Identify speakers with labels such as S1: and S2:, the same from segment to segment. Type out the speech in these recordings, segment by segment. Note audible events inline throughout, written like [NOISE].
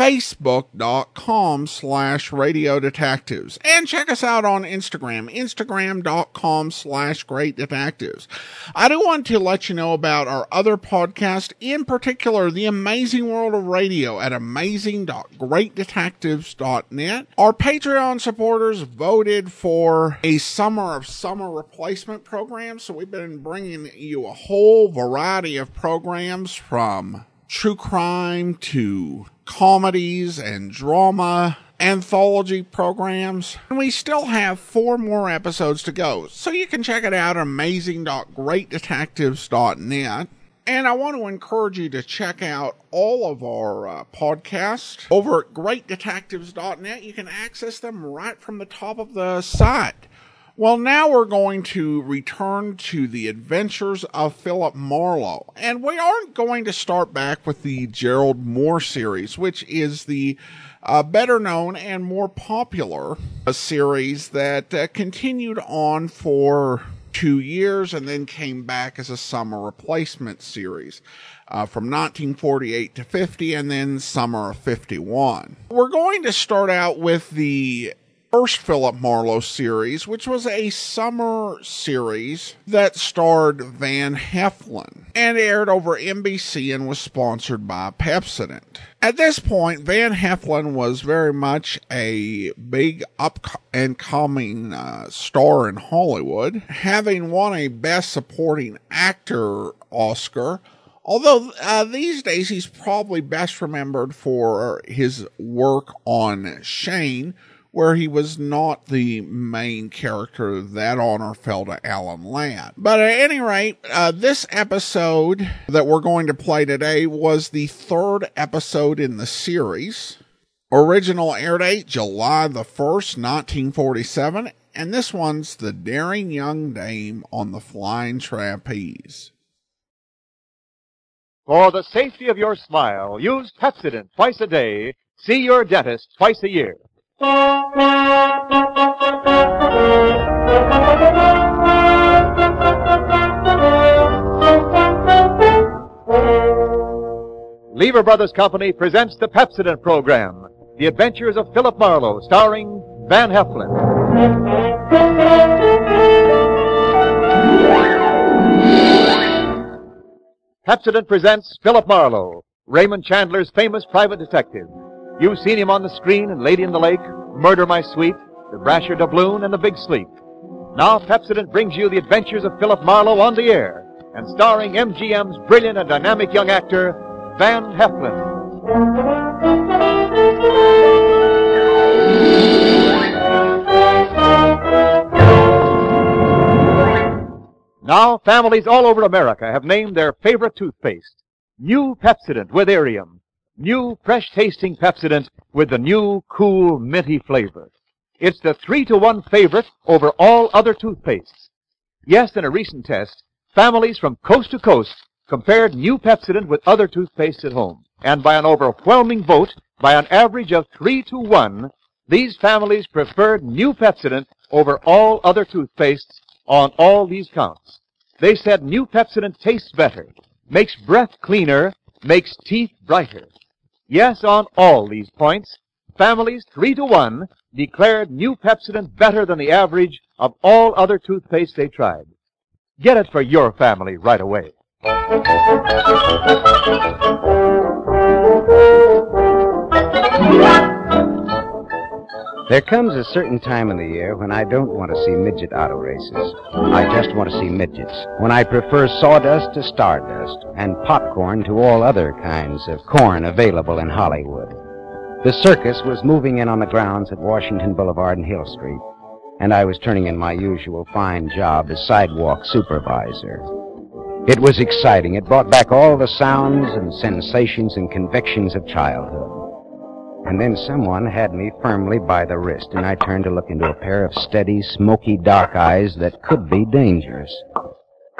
S1: facebook.com slash radio detectives. And check us out on instagram instagram.com slash great detectives. I do want to let you know about our other podcast in particular the amazing world of radio at amazing.greatdetectives.net our patreon supporters voted for a summer of summer replacement program so we've been bringing you a whole variety of programs from true crime to comedies and drama anthology programs. And we still have four more episodes to go. So you can check it out at amazing.greatdetectives.net. And I want to encourage you to check out all of our uh, podcasts over at greatdetectives.net. You can access them right from the top of the site. Well, now we're going to return to the adventures of Philip Marlowe. And we aren't going to start back with the Gerald Moore series, which is the uh, better known and more popular uh, series that uh, continued on for two years and then came back as a summer replacement series. Uh, from 1948 to 50 and then summer of 51. We're going to start out with the first Philip Marlowe series, which was a summer series that starred Van Heflin and aired over NBC and was sponsored by Pepsodent. At this point, Van Heflin was very much a big up and coming uh, star in Hollywood, having won a Best Supporting Actor Oscar. Although uh, these days he's probably best remembered for his work on Shane, where he was not the main character. That honor fell to Alan Ladd. But at any rate, uh, this episode that we're going to play today was the third episode in the series. Original air date July the 1st, 1947, and this one's The Daring Young Dame on the Flying Trapeze.
S2: For the safety of your smile, use Pepsodent twice a day. See your dentist twice a year. Lever Brothers Company presents the Pepsodent program, The Adventures of Philip Marlowe, starring Van Heflin. Pepsodent presents Philip Marlowe, Raymond Chandler's famous private detective. You've seen him on the screen in Lady in the Lake, Murder My Sweet, The Brasher Doubloon, and The Big Sleep. Now Pepsodent brings you the adventures of Philip Marlowe on the air, and starring MGM's brilliant and dynamic young actor, Van Heflin. Now, families all over America have named their favorite toothpaste. New Pepsodent with Irium. New fresh tasting Pepsodent with the new cool minty flavor. It's the three to one favorite over all other toothpastes. Yes, in a recent test, families from coast to coast compared new Pepsodent with other toothpastes at home. And by an overwhelming vote, by an average of three to one, these families preferred new Pepsodent over all other toothpastes on all these counts. They said new Pepsodent tastes better, makes breath cleaner, makes teeth brighter. Yes, on all these points, families three to one declared new Pepsodent better than the average of all other toothpaste they tried. Get it for your family right away. [LAUGHS]
S3: There comes a certain time in the year when I don't want to see midget auto races. I just want to see midgets. When I prefer sawdust to stardust and popcorn to all other kinds of corn available in Hollywood. The circus was moving in on the grounds at Washington Boulevard and Hill Street, and I was turning in my usual fine job as sidewalk supervisor. It was exciting. It brought back all the sounds and sensations and convictions of childhood. And then someone had me firmly by the wrist, and I turned to look into a pair of steady, smoky, dark eyes that could be dangerous.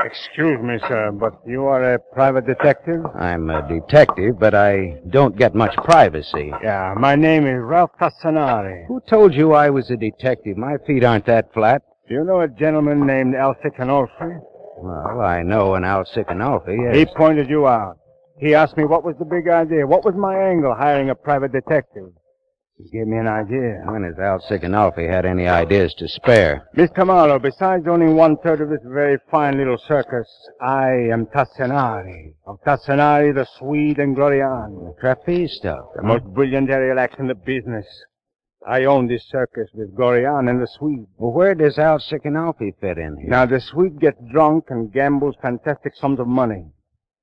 S4: Excuse me, sir, but you are a private detective?
S3: I'm a detective, but I don't get much privacy.
S4: Yeah, my name is Ralph Tassanari.
S3: Who told you I was a detective? My feet aren't that flat.
S4: Do you know a gentleman named Al Sikanolfi?
S3: Well, I know an Al Sikanolfi, yes.
S4: He pointed you out. He asked me what was the big idea. What was my angle hiring a private detective? He gave me an idea.
S3: When has Al Sikanolfi had any ideas to spare?
S4: Mr. Marlowe, besides owning one third of this very fine little circus, I am Tassanari. Of Tassanari, the Swede, and Glorian.
S3: The trapeze stuff.
S4: The most brilliant aerial act in the business. I own this circus with Glorian and the Swede.
S3: Well, where does Al Sikanolfi fit in here?
S4: Now, the Swede gets drunk and gambles fantastic sums of money.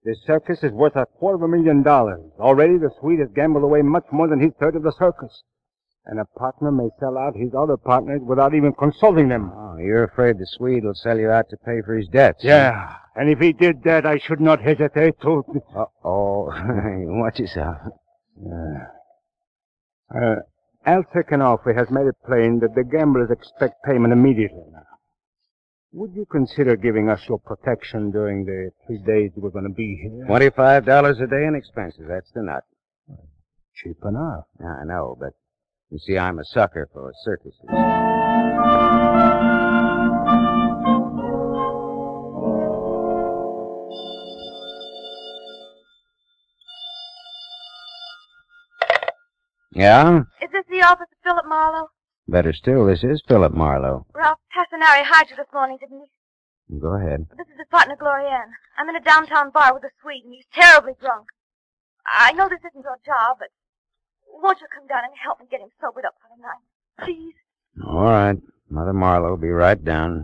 S4: This circus is worth a quarter of a million dollars. Already the Swede has gambled away much more than his third of the circus. And a partner may sell out his other partners without even consulting them.
S3: Oh, you're afraid the Swede will sell you out to pay for his debts?
S4: Yeah, and if he did that, I should not hesitate to... [LAUGHS]
S3: Uh-oh. [LAUGHS] Watch yourself.
S4: Uh, Al Sekanoff has made it plain that the gamblers expect payment immediately now. Would you consider giving us your protection during the three days we're going to be here?
S3: Twenty-five dollars a day in expenses. That's the nut.
S4: Cheap enough.
S3: I know, but you see, I'm a sucker for circuses. Yeah?
S5: Is this the office of Philip Marlowe?
S3: Better still, this is Philip Marlowe.
S5: Ralph Tassanari hired you this morning, didn't he?
S3: Go ahead.
S5: This is his partner, Glorianne. I'm in a downtown bar with a Swede, and he's terribly drunk. I know this isn't your job, but won't you come down and help me get him sobered up for the night? Please?
S3: All right. Mother Marlowe will be right down.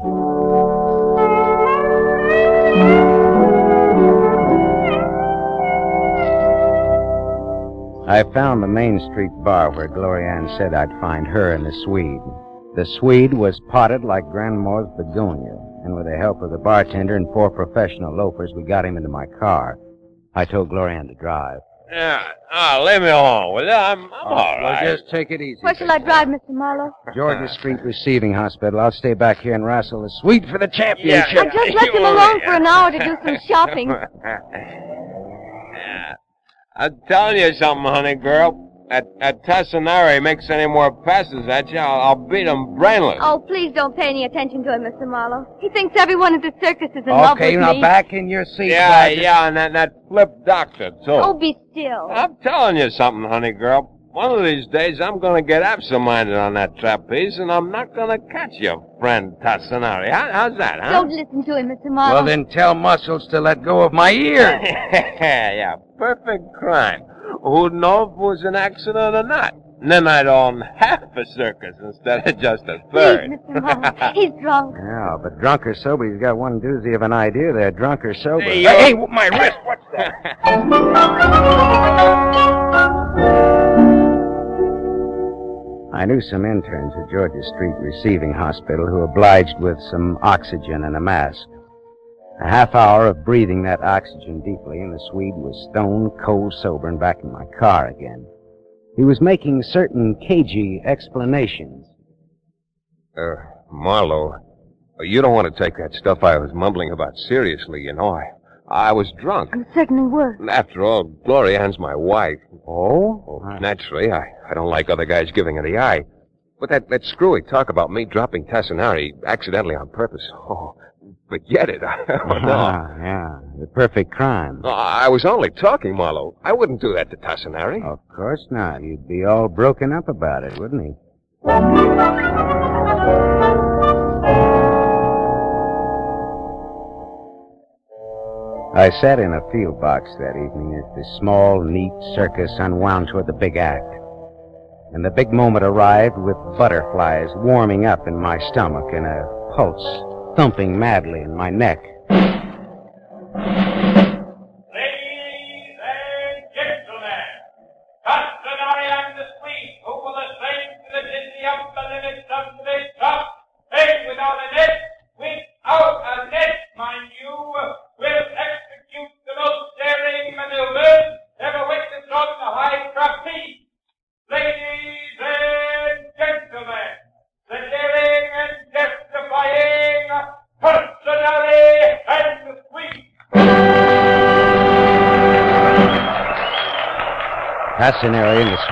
S3: I found the Main Street bar where Glorianne said I'd find her and the Swede. The Swede was potted like Grandma's begonia, and with the help of the bartender and four professional loafers, we got him into my car. I told Glorianne to drive.
S6: Yeah. Oh, leave me alone, will you? I'm, I'm oh, all right.
S3: Well, just take it easy.
S5: Where shall I drive, Mr. Marlowe?
S3: Georgia Street Receiving Hospital. I'll stay back here and wrestle the Swede for the championship.
S5: Yeah, I just left him alone for an hour to do some shopping. [LAUGHS] [LAUGHS]
S6: yeah. I'm telling you something, honey girl. At, at Tassanari makes any more passes at you, I'll, I'll beat him brainless.
S5: Oh, please don't pay any attention to him, Mr. Marlowe. He thinks everyone at the circus is in love with me.
S3: Okay,
S5: with
S3: now
S5: me.
S3: back in your seat.
S6: yeah,
S3: Sergeant.
S6: yeah, and that, that flip doctor, too.
S5: Oh, be still.
S6: I'm telling you something, honey girl. One of these days, I'm gonna get absent-minded on that trapeze, and I'm not gonna catch your friend Tassanari. How, how's that, huh?
S5: Don't listen to him, Mr. Marlowe.
S3: Well, then tell Muscles to let go of my ear. [LAUGHS]
S6: yeah, perfect crime. Who'd know if it was an accident or not? And then I'd own half a circus instead of just a
S5: Please,
S6: third.
S5: Mr. Marlowe. He's drunk.
S3: Yeah, but drunk or sober, he's got one doozy of an idea there. Drunk or sober.
S6: Hey,
S3: hey,
S6: you-
S3: my wrist! What's that? [LAUGHS] I knew some interns at Georgia Street Receiving Hospital who obliged with some oxygen and a mask. A half hour of breathing that oxygen deeply, and the Swede was stone cold sober and back in my car again. He was making certain cagey explanations.
S6: Uh, Marlowe, you don't want to take that stuff I was mumbling about seriously, you know. I, I was drunk.
S5: You certainly were.
S6: After all, Glorianne's my wife.
S3: Oh?
S6: Oh, naturally, I, I don't like other guys giving her the eye. But that, that screwy talk about me dropping Tassanari accidentally on purpose. Oh, forget it. [LAUGHS] oh, no.
S3: Ah, yeah. The perfect crime.
S6: No, I was only talking, Marlowe. I wouldn't do that to Tassanari.
S3: Of course not. You'd be all broken up about it, wouldn't he? I sat in a field box that evening as the small, neat circus unwound toward the big act. And the big moment arrived with butterflies warming up in my stomach and a pulse thumping madly in my neck.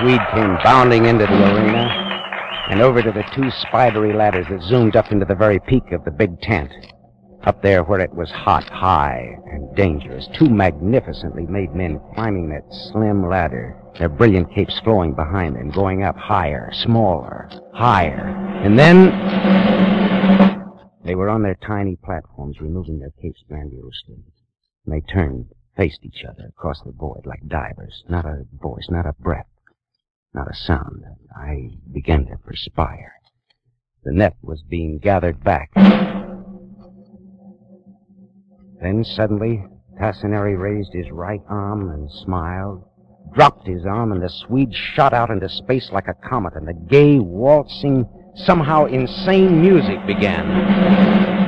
S7: Swede
S3: came bounding into the arena and over to the two spidery ladders that zoomed up into the very peak of the big tent. Up there where it was hot, high, and dangerous, two magnificently made men climbing that slim ladder, their brilliant capes flowing behind them, going up higher, smaller, higher. And then they were on their tiny platforms, removing their capes grandiosely. And they turned, faced each other across the void like divers. Not a voice, not a breath, not a sound. I began to perspire. The net was being gathered back. Then suddenly, Tassinari raised his right arm and smiled, dropped his arm, and the Swede shot out into space like a comet, and the gay, waltzing, somehow insane music began.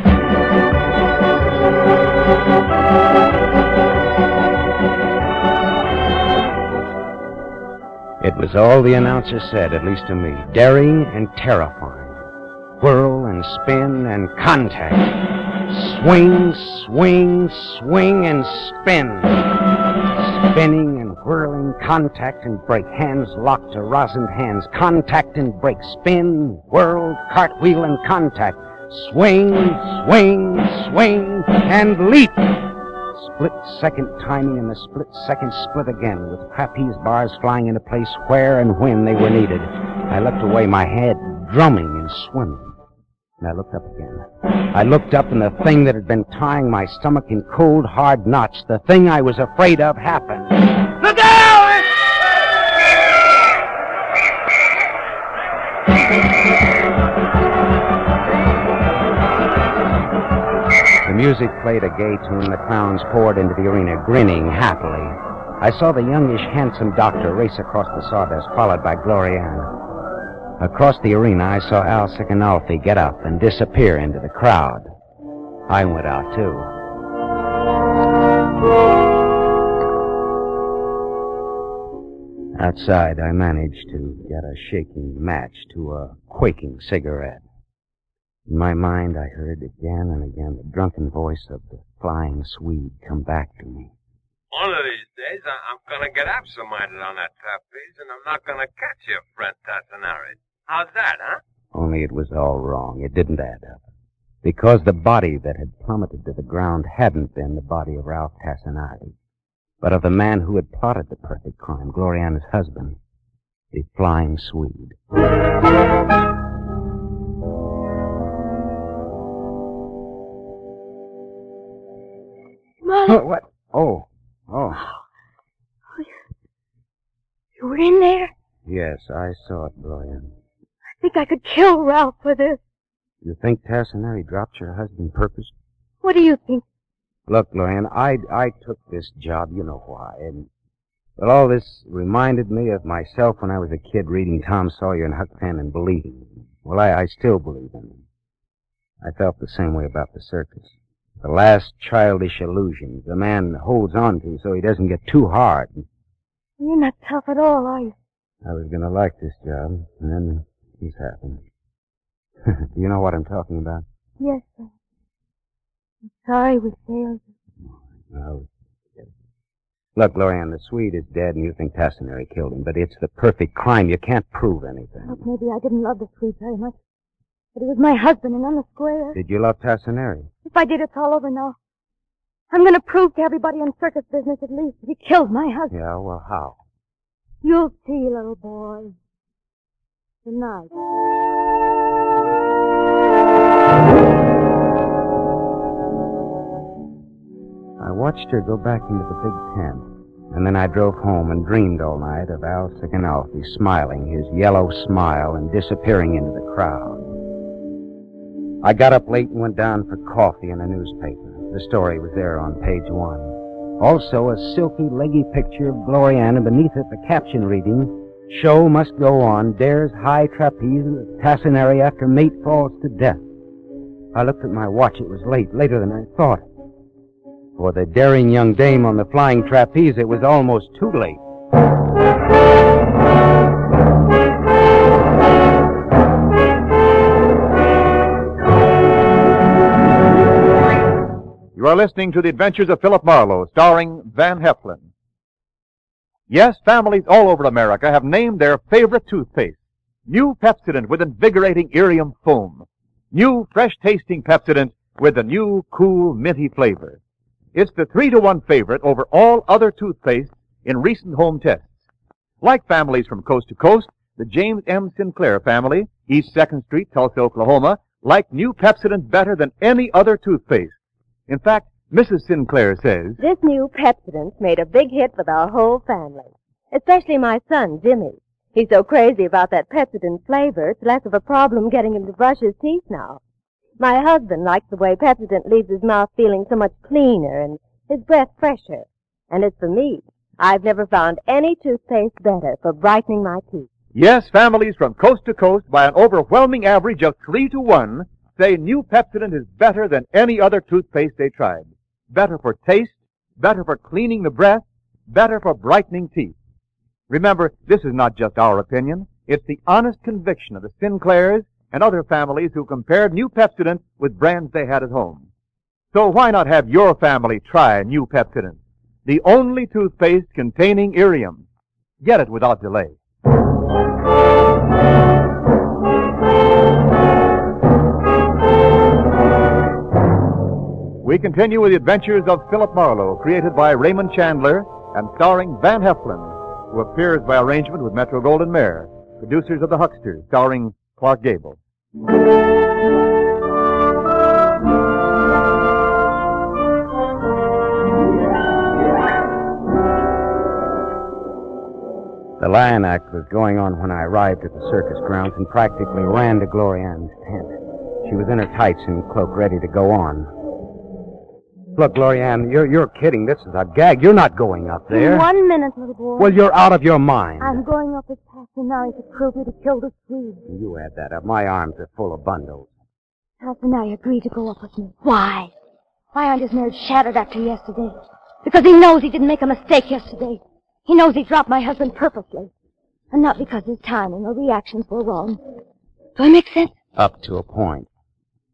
S3: It was all the announcer said, at least to me. Daring and terrifying. Whirl and spin and contact. Swing, swing, swing, and spin. Spinning and whirling, contact and break. Hands locked to rosined hands. Contact and break. Spin, whirl, cartwheel, and contact. Swing, swing, swing, and leap. Split second timing and the split second split again, with trapeze bars flying into place where and when they were needed. I looked away, my head drumming and swimming. And I looked up again. I looked up, and the thing that had been tying my stomach in cold, hard knots, the thing I was afraid of, happened. Music played a gay tune. The clowns poured into the arena, grinning happily. I saw the youngish, handsome doctor race across the sawdust, followed by Gloriana. Across the arena, I saw Al Sicanolfi get up and disappear into the crowd. I went out, too. Outside, I managed to get a shaking match to a quaking cigarette. In my mind, I heard again and again the drunken voice of the flying Swede come back to me.
S6: One of these days, I- I'm gonna get absent-minded on that trapeze, and I'm not gonna catch you, friend Tassinari. How's that, huh?
S3: Only it was all wrong. It didn't add up. Because the body that had plummeted to the ground hadn't been the body of Ralph Tassinari, but of the man who had plotted the perfect crime, Gloriana's husband, the flying Swede.
S5: Mom, oh,
S3: what? Oh, oh.
S5: you were in there?
S3: Yes, I saw it, Gloriana.
S5: I think I could kill Ralph for this.
S3: You think Tassinari dropped your husband purpose?
S5: What do you think?
S3: Look, Lorian, I I took this job, you know why, and well, all this reminded me of myself when I was a kid reading Tom Sawyer and Huck Finn and believing. Well, I, I still believe in them. I felt the same way about the circus. The last childish illusions a man holds on to so he doesn't get too hard.
S5: You're not tough at all, are you?
S3: I was going to like this job, and then this happened. [LAUGHS] Do you know what I'm talking about?
S5: Yes, sir. I'm sorry we failed you.
S3: Oh, no. Look, Lorian, the Swede is dead, and you think Tassinari killed him, but it's the perfect crime. You can't prove anything.
S5: Look, maybe I didn't love the Swede very much. But he was my husband and on the square.
S3: Did you love Tassinari?
S5: If I did, it's all over now. I'm going to prove to everybody in circus business at least that he killed my husband.
S3: Yeah, well, how?
S5: You'll see, little boy. Good night.
S3: I watched her go back into the big tent, and then I drove home and dreamed all night of Al Sicanalfi smiling his yellow smile and disappearing into the crowd. I got up late and went down for coffee and a newspaper. The story was there on page one. Also, a silky, leggy picture of Gloriana beneath it, the caption reading, Show must go on, dares high trapeze with Tassinari after mate falls to death. I looked at my watch. It was late, later than I thought. For the daring young dame on the flying trapeze, it was almost too late.
S2: You are listening to the adventures of Philip Marlowe, starring Van Heflin. Yes, families all over America have named their favorite toothpaste. New Pepsodent with invigorating Irium foam. New fresh-tasting Pepsodent with the new cool minty flavor. It's the three to one favorite over all other toothpaste in recent home tests. Like families from coast to coast, the James M. Sinclair family, East 2nd Street, Tulsa, Oklahoma, like new Pepsodent better than any other toothpaste. In fact, Mrs. Sinclair says,
S8: This new Pepsodent's made a big hit with our whole family, especially my son, Jimmy. He's so crazy about that Pepsodent flavor, it's less of a problem getting him to brush his teeth now. My husband likes the way Pepsodent leaves his mouth feeling so much cleaner and his breath fresher. And as for me, I've never found any toothpaste better for brightening my teeth.
S2: Yes, families from coast to coast by an overwhelming average of three to one say new Pepsodent is better than any other toothpaste they tried. Better for taste, better for cleaning the breath, better for brightening teeth. Remember, this is not just our opinion. It's the honest conviction of the Sinclairs and other families who compared new Pepsodent with brands they had at home. So why not have your family try new Pepsodent, the only toothpaste containing Irium? Get it without delay. We continue with the adventures of Philip Marlowe, created by Raymond Chandler and starring Van Heflin, who appears by arrangement with Metro Goldwyn Mayer, producers of The Hucksters, starring Clark Gable.
S3: The Lion Act was going on when I arrived at the circus grounds and practically ran to Glorianne's tent. She was in her tights and cloak, ready to go on. Look, Glorianne, you're, you're kidding. This is a gag. You're not going up there.
S8: One minute, little boy.
S3: Well, you're out of your mind.
S8: I'm going up with Tassinari to prove you to kill the Swede.
S3: You add that up. My arms are full of bundles.
S8: Tassinari agreed to go up with me. Why? Why aren't his nerves shattered after yesterday? Because he knows he didn't make a mistake yesterday. He knows he dropped my husband purposely. And not because his timing or reactions were wrong. Do I make sense?
S3: Up to a point.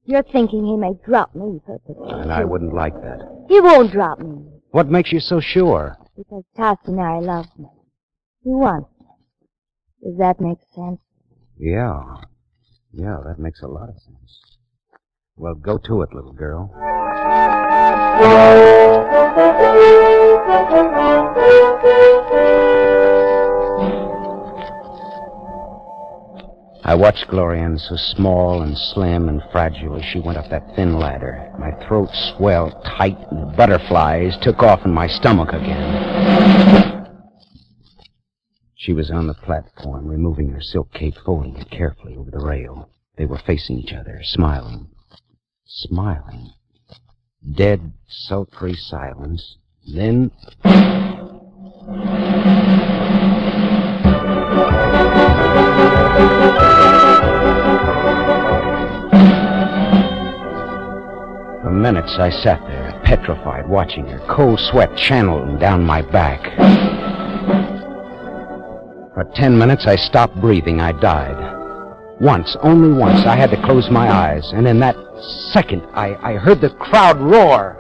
S8: You're thinking he may drop me purposely.
S3: And I wouldn't like that.
S8: He won't drop me.
S3: What makes you so sure?
S8: Because Tassinari loves me. He wants me. Does that make sense?
S3: Yeah. Yeah, that makes a lot of sense. Well, go to it, little girl. [LAUGHS] I watched Glorianne so small and slim and fragile as she went up that thin ladder. My throat swelled tight and the butterflies took off in my stomach again. She was on the platform, removing her silk cape, folding it carefully over the rail. They were facing each other, smiling. Smiling. Dead, sultry silence. Then. For minutes I sat there, petrified, watching her, cold sweat channeling down my back. For ten minutes I stopped breathing. I died. Once, only once, I had to close my eyes, and in that second I, I heard the crowd roar.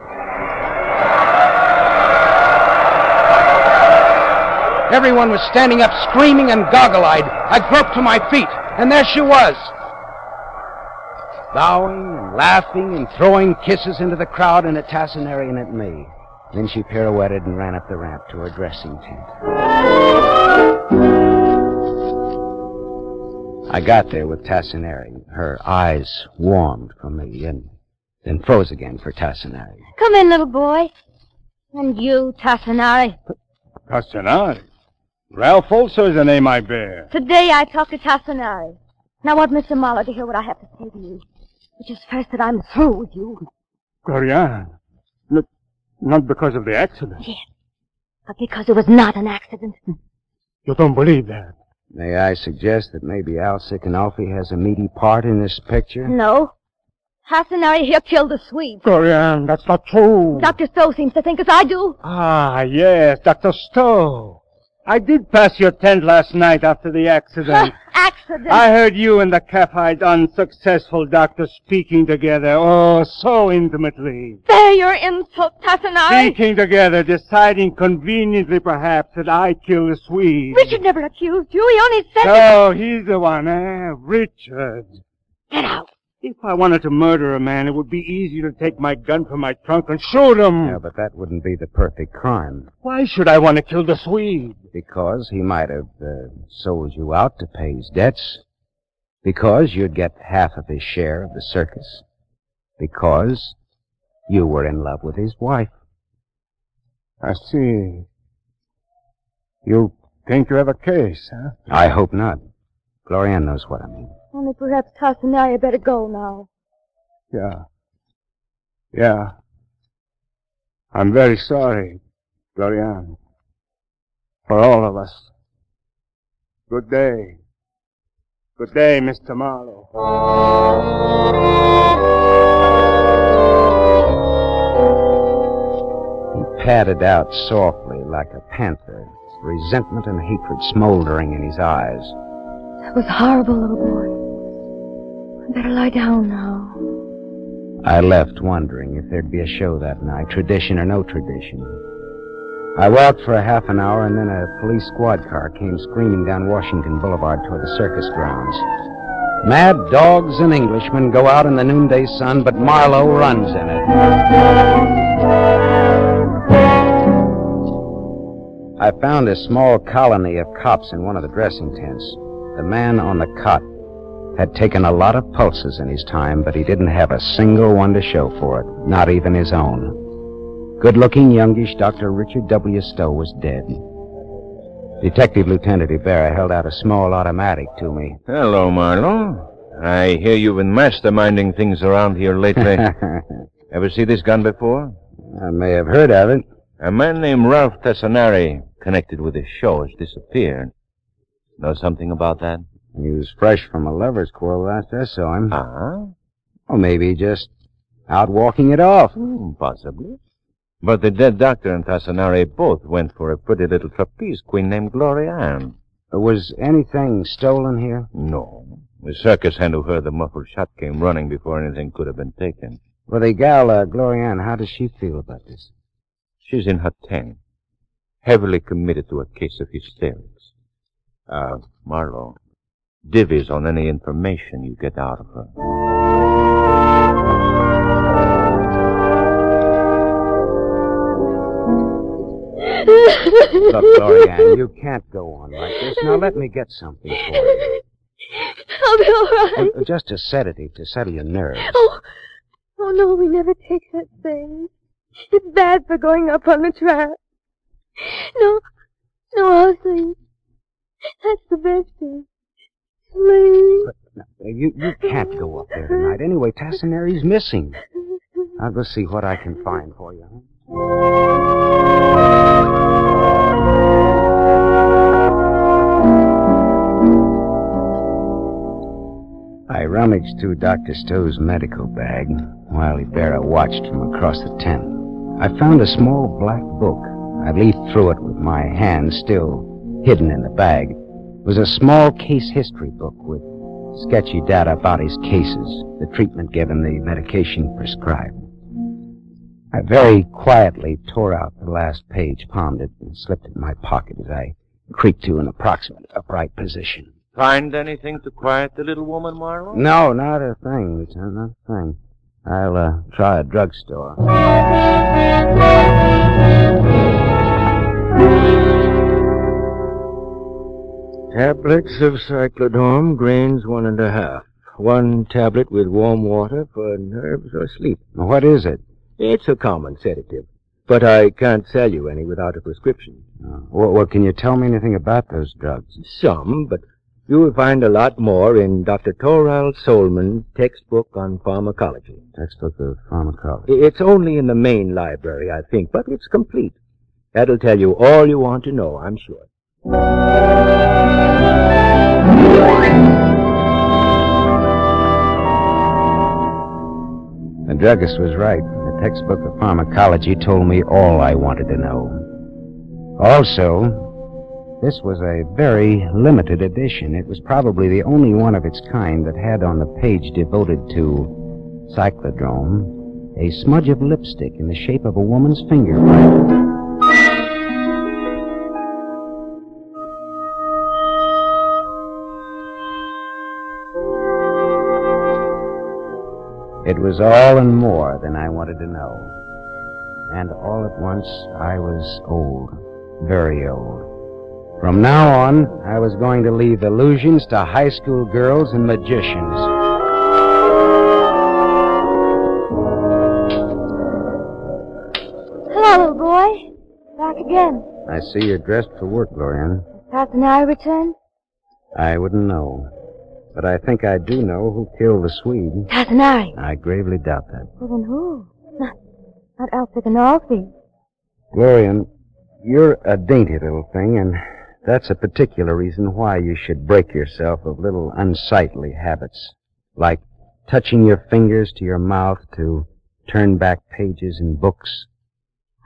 S3: Everyone was standing up screaming and goggle eyed. I groped to my feet, and there she was. Bowing and laughing and throwing kisses into the crowd and at Tassinari and at me. Then she pirouetted and ran up the ramp to her dressing tent. I got there with Tassinari. Her eyes warmed for me and then froze again for Tassinari.
S8: Come in, little boy. And you, Tassinari.
S4: Castanari. Ralph also is the name I bear.
S8: Today I talked to Tassinari. Now I want Mr. Marlowe to hear what I have to say to you. Which is first that I'm through with you.
S4: Glorianne. Not, not because of the accident.
S8: Yes. But because it was not an accident.
S4: You don't believe that.
S3: May I suggest that maybe Al Sikanolfi has a meaty part in this picture?
S8: No. Tassinari here killed the Swede.
S4: Glorianne, that's not true.
S8: Dr. Stowe seems to think as I do.
S4: Ah, yes, Dr. Stowe. I did pass your tent last night after the accident. [LAUGHS]
S5: Accident.
S4: I heard you and the calf-eyed unsuccessful doctor speaking together. Oh, so intimately.
S5: Spare your insult, Tassanari.
S4: Speaking together, deciding conveniently perhaps that I kill the Swede.
S5: Richard never accused you. He only said that...
S4: Oh, he's the one, eh? Richard.
S5: Get out.
S4: If I wanted to murder a man, it would be easy to take my gun from my trunk and shoot him.
S3: Yeah, but that wouldn't be the perfect crime.
S4: Why should I want to kill the Swede?
S3: Because he might have uh, sold you out to pay his debts. Because you'd get half of his share of the circus. Because you were in love with his wife.
S4: I see. You think you have a case, huh?
S3: I hope not. Glorianne knows what I mean.
S5: Only perhaps Tassanari had better go now.
S4: Yeah. Yeah. I'm very sorry, Glorianne. For all of us. Good day. Good day, Mr. Marlowe.
S3: He padded out softly like a panther, resentment and hatred smoldering in his eyes.
S5: That was horrible, little boy. Better lie down now.
S3: I left wondering if there'd be a show that night, tradition or no tradition. I walked for a half an hour and then a police squad car came screaming down Washington Boulevard toward the circus grounds. Mad dogs and Englishmen go out in the noonday sun, but Marlowe runs in it. I found a small colony of cops in one of the dressing tents. The man on the cot had taken a lot of pulses in his time, but he didn't have a single one to show for it, not even his own. Good looking, youngish Dr. Richard W. Stowe was dead. Detective Lieutenant Ibarra held out a small automatic to me.
S6: Hello, Marlowe. I hear you've been masterminding things around here lately. [LAUGHS] Ever see this gun before?
S3: I may have heard of it.
S6: A man named Ralph Tassanari, connected with this show, has disappeared. Know something about that?
S3: He was fresh from a lover's quarrel last I saw him.
S6: Ah,
S3: Or maybe just out walking it off.
S6: hmm, possibly. But the dead doctor and Tassanari both went for a pretty little trapeze queen named Gloria Ann.
S3: Was anything stolen here?
S6: No. The circus hand who heard the muffled shot came running before anything could have been taken.
S3: Well, the gal, uh, Glorianne, how does she feel about this?
S6: She's in her tent, heavily committed to a case of hysterics. Uh, Marlowe, divvies on any information you get out of her.
S3: Look, [LAUGHS] Glorianne, you can't go on like this. Now let me get something for you.
S5: I'll be all right.
S3: Uh, Just a sedative to settle your nerves.
S5: Oh, oh no, we never take that thing. It's bad for going up on the track. No, no, I'll sleep. That's the best thing. Sleep.
S3: Uh, You, you can't go up there tonight. Anyway, Tassinari's missing. I'll go see what I can find for you. I rummaged through Dr. Stowe's medical bag while Ibarra watched from across the tent. I found a small black book. I leafed through it with my hand still hidden in the bag. It was a small case history book with sketchy data about his cases, the treatment given, the medication prescribed. I very quietly tore out the last page, palmed it, and slipped it in my pocket as I creaked to an approximate upright position.
S6: Find anything to quiet the little woman, Marlowe?
S3: No, not a thing, Lieutenant, not a thing. I'll uh, try a drugstore.
S9: Tablets of cyclodone, grains one and a half. One tablet with warm water for nerves or sleep.
S3: What is it?
S9: It's a common sedative, but I can't sell you any without a prescription.
S3: Uh, well, well, can you tell me anything about those drugs?
S9: Some, but you will find a lot more in Dr. Torald Sollmann's textbook on pharmacology.
S3: Textbook of pharmacology.
S9: It's only in the main library, I think, but it's complete. That'll tell you all you want to know, I'm sure.
S3: The druggist was right. The textbook of pharmacology told me all I wanted to know. Also, This was a very limited edition. It was probably the only one of its kind that had on the page devoted to cyclodrome a smudge of lipstick in the shape of a woman's fingerprint. It was all and more than I wanted to know. And all at once, I was old. Very old. From now on, I was going to leave illusions to high school girls and magicians.
S5: Hello, little boy. Back again.
S3: I see you're dressed for work, Glorian.
S5: Has I returned?
S3: I wouldn't know. But I think I do know who killed the Swede.
S5: Tassinari.
S3: I gravely doubt that.
S5: Well, then who? Not, not and Alfie.
S3: Glorian, you're a dainty little thing, and that's a particular reason why you should break yourself of little unsightly habits, like touching your fingers to your mouth to turn back pages in books.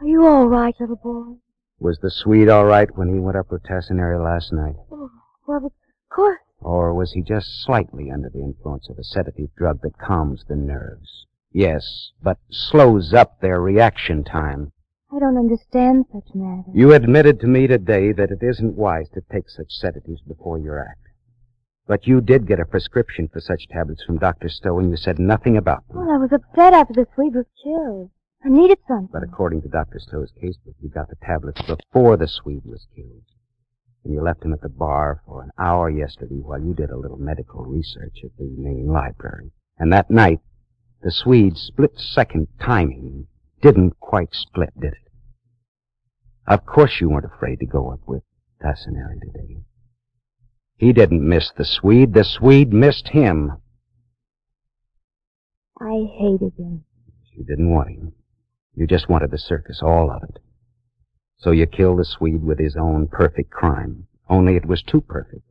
S5: Are you all right, little boy?
S3: Was the Swede all right when he went up with Tassinari last night?
S5: Oh, well, of course.
S3: Or was he just slightly under the influence of a sedative drug that calms the nerves? Yes, but slows up their reaction time.
S5: I don't understand such matters.
S3: You admitted to me today that it isn't wise to take such sedatives before your act. But you did get a prescription for such tablets from Dr. Stowe, and you said nothing about them.
S5: Well, I was upset after the Swede was killed. I needed something.
S3: But according to Dr. Stowe's casebook, you got the tablets before the Swede was killed. And you left him at the bar for an hour yesterday while you did a little medical research at the main library. And that night, the Swede's split-second timing didn't quite split, did it? Of course you weren't afraid to go up with Tassinari today. He didn't miss the Swede. The Swede missed him.
S5: I hated him.
S3: You didn't want him. You just wanted the circus, all of it. So you killed the Swede with his own perfect crime. Only it was too perfect.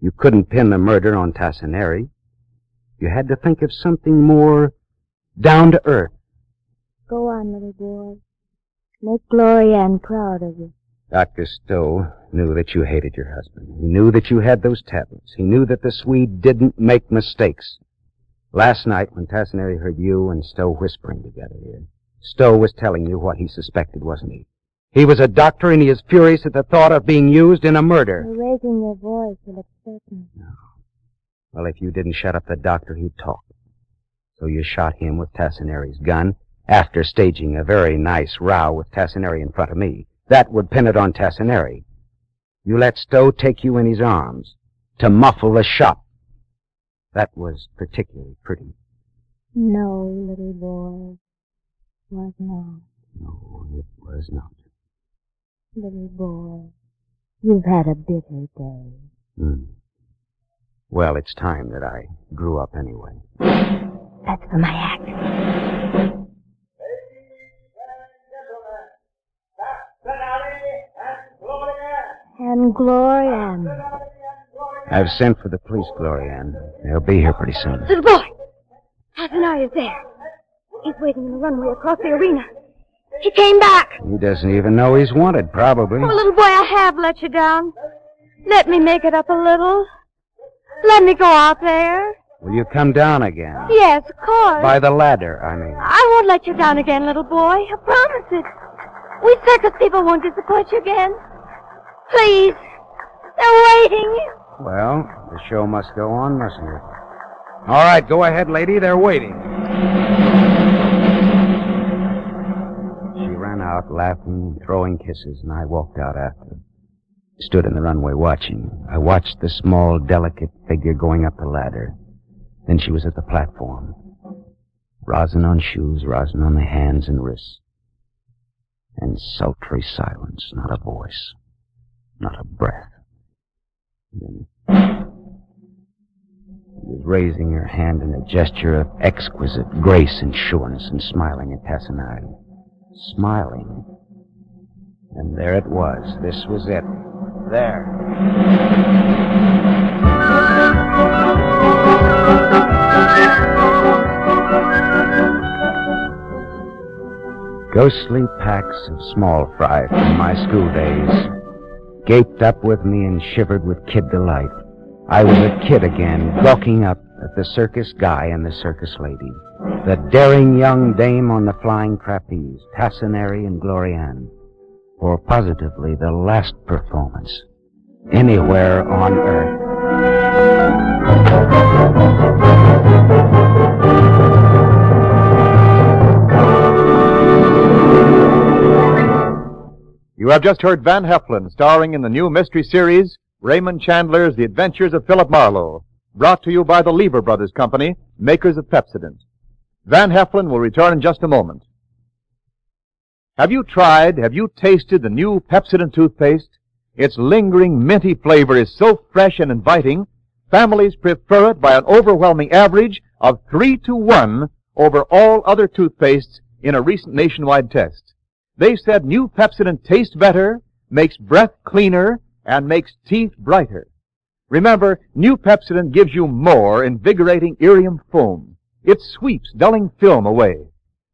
S3: You couldn't pin the murder on Tassinari. You had to think of something more down to earth.
S5: Go on, little boy. Make Gloria Ann proud of you.
S3: Dr. Stowe knew that you hated your husband. He knew that you had those tablets. He knew that the Swede didn't make mistakes. Last night, when Tassinari heard you and Stowe whispering together here, Stowe was telling you what he suspected, wasn't he? He was a doctor and he is furious at the thought of being used in a murder.
S5: You're raising your voice will upset me.
S3: Well, if you didn't shut up the doctor, he'd talk. So you shot him with Tassinari's gun after staging a very nice row with Tassinari in front of me. That would pin it on Tassinari. You let Stowe take you in his arms to muffle the shot. That was particularly pretty.
S5: No, little boy. Was not.
S3: No, it was not.
S5: Little boy. You've had a bitter day.
S3: Hmm. Well, it's time that I grew up anyway.
S5: That's for my act. And Gloria Ann.
S3: I've sent for the police, Glorianne. They'll be here pretty soon.
S5: Little boy! Tassinari is there. He's waiting in the runway across the arena. He came back.
S3: He doesn't even know he's wanted, probably.
S5: Oh, little boy, I have let you down. Let me make it up a little. Let me go out there.
S3: Will you come down again?
S5: Yes, of course.
S3: By the ladder, I mean.
S5: I won't let you down again, little boy. I promise it. We circus people won't disappoint you again. Please. They're waiting.
S3: Well, the show must go on, mustn't it? All right, go ahead, lady. They're waiting. Out, laughing throwing kisses, and I walked out after. Stood in the runway watching. I watched the small, delicate figure going up the ladder. Then she was at the platform. Rosin on shoes, rosin on the hands and wrists. And sultry silence, not a voice, not a breath. She was raising her hand in a gesture of exquisite grace and sureness and smiling at Tassinari. Smiling. And there it was. This was it. There. Ghostly packs of small fry from my school days gaped up with me and shivered with kid delight. I was a kid again, gawking up the circus guy and the circus lady. The daring young dame on the flying trapeze, Tassinary and Glorianne. For positively the last performance anywhere on earth.
S2: You have just heard Van Heflin starring in the new mystery series, Raymond Chandler's The Adventures of Philip Marlowe, brought to you by the Lever Brothers Company, makers of Pepsodent. Van Heflin will return in just a moment. Have you tried, have you tasted the new Pepsodent toothpaste? Its lingering minty flavor is so fresh and inviting, families prefer it by an overwhelming average of three to one over all other toothpastes in a recent nationwide test. They said new Pepsodent tastes better, makes breath cleaner, and makes teeth brighter. Remember, new Pepsodent gives you more invigorating Irium foam. It sweeps dulling film away.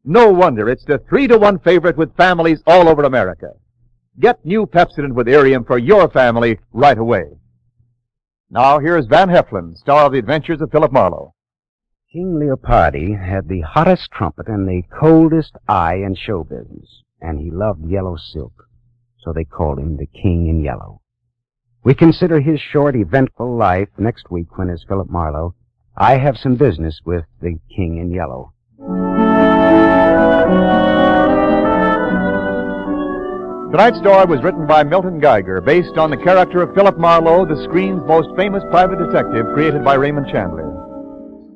S2: No wonder it's the three to one favorite with families all over America. Get new Pepsodent with Irium for your family right away. Now here's Van Heflin, star of the adventures of Philip Marlowe.
S3: King Leopardi had the hottest trumpet and the coldest eye in show business, and he loved yellow silk, so they called him the King in Yellow. We consider his short, eventful life next week when, as Philip Marlowe, I have some business with the King in Yellow.
S2: Tonight's story was written by Milton Geiger, based on the character of Philip Marlowe, the screen's most famous private detective, created by Raymond Chandler.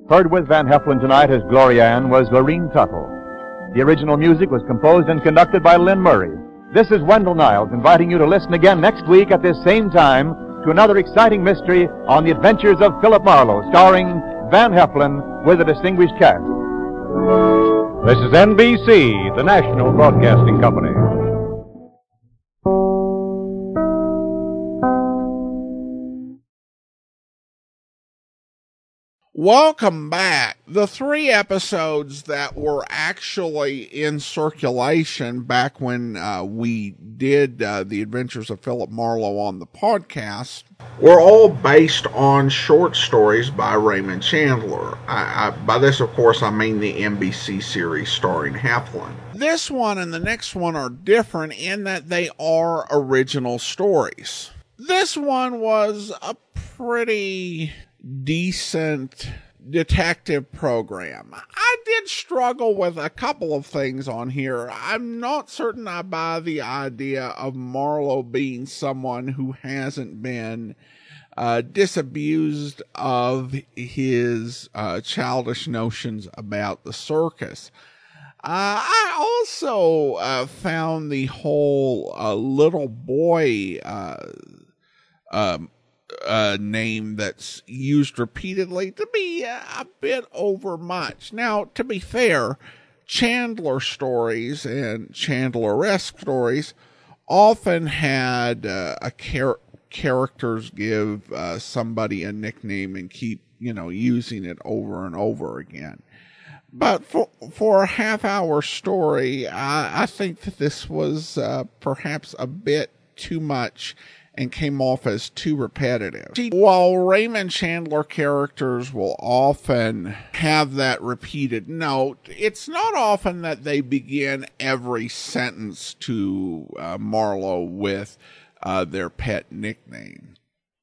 S2: Heard with Van Heflin tonight as Gloria Ann was Lorene Tuttle. The original music was composed and conducted by Lynn Murray. This is Wendell Niles inviting you to listen again next week at this same time to another exciting mystery on the adventures of Philip Marlowe, starring Van Heflin with a distinguished cast.
S10: This is NBC, the national broadcasting company.
S1: Welcome back. The three episodes that were actually in circulation back when uh, we did uh, the Adventures of Philip Marlowe on the podcast were all based on short stories by Raymond Chandler. I, I, by this, of course, I mean the NBC series starring Heflin. This one and the next one are different in that they are original stories. This one was a pretty decent detective program. I did struggle with a couple of things on here. I'm not certain I buy the idea of Marlowe being someone who hasn't been uh, disabused of his uh, childish notions about the circus. Uh, I also uh, found the whole uh, little boy uh, um, uh, name that's used repeatedly to be a, a bit overmuch. Now, to be fair, Chandler stories and Chandler-esque stories often had uh, a char- characters give uh, somebody a nickname and keep you know using it over and over again. But for for a half hour story, I, I think that this was uh, perhaps a bit too much and came off as too repetitive. While Raymond Chandler characters will often have that repeated note, it's not often that they begin every sentence to uh, Marlowe with uh, their pet nickname.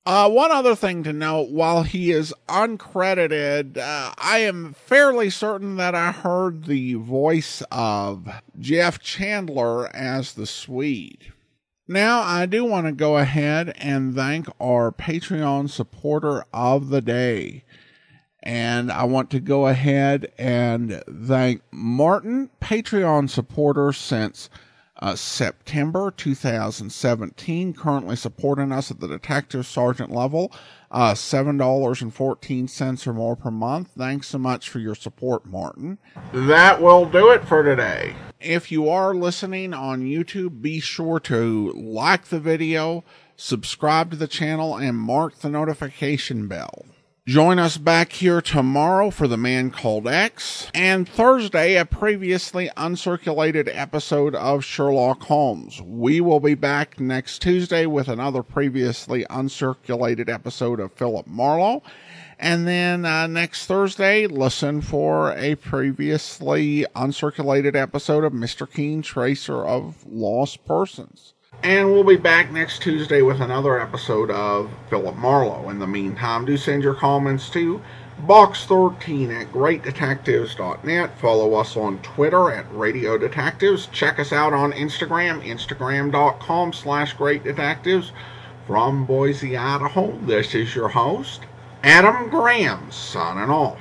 S1: Uh, one other thing to note, while he is uncredited, uh, I am fairly certain that I heard the voice of Jeff Chandler as the Swede. Now, I do want to go ahead and thank our Patreon supporter of the day. And I want to go ahead and thank Martin, Patreon supporter since uh, September 2017, currently supporting us at the detective sergeant level, uh, $7.14 or more per month. Thanks so much for your support, Martin. That will do it for today. If you are listening on YouTube, be sure to like the video, subscribe to the channel, and mark the notification bell. Join us back here tomorrow for The Man Called X, and Thursday, a previously uncirculated episode of Sherlock Holmes. We will be back next Tuesday with another previously uncirculated episode of Philip Marlowe. And then uh, next Thursday, listen for a previously uncirculated episode of Mr. Keen Tracer of Lost Persons. And we'll be back next Tuesday with another episode of Philip Marlowe. In the meantime, do send your comments to box13 at greatdetectives.net. Follow us on Twitter at Radio Detectives. Check us out on Instagram, instagram.com slash greatdetectives. From Boise, Idaho, this is your host, Adam Graham, signing off.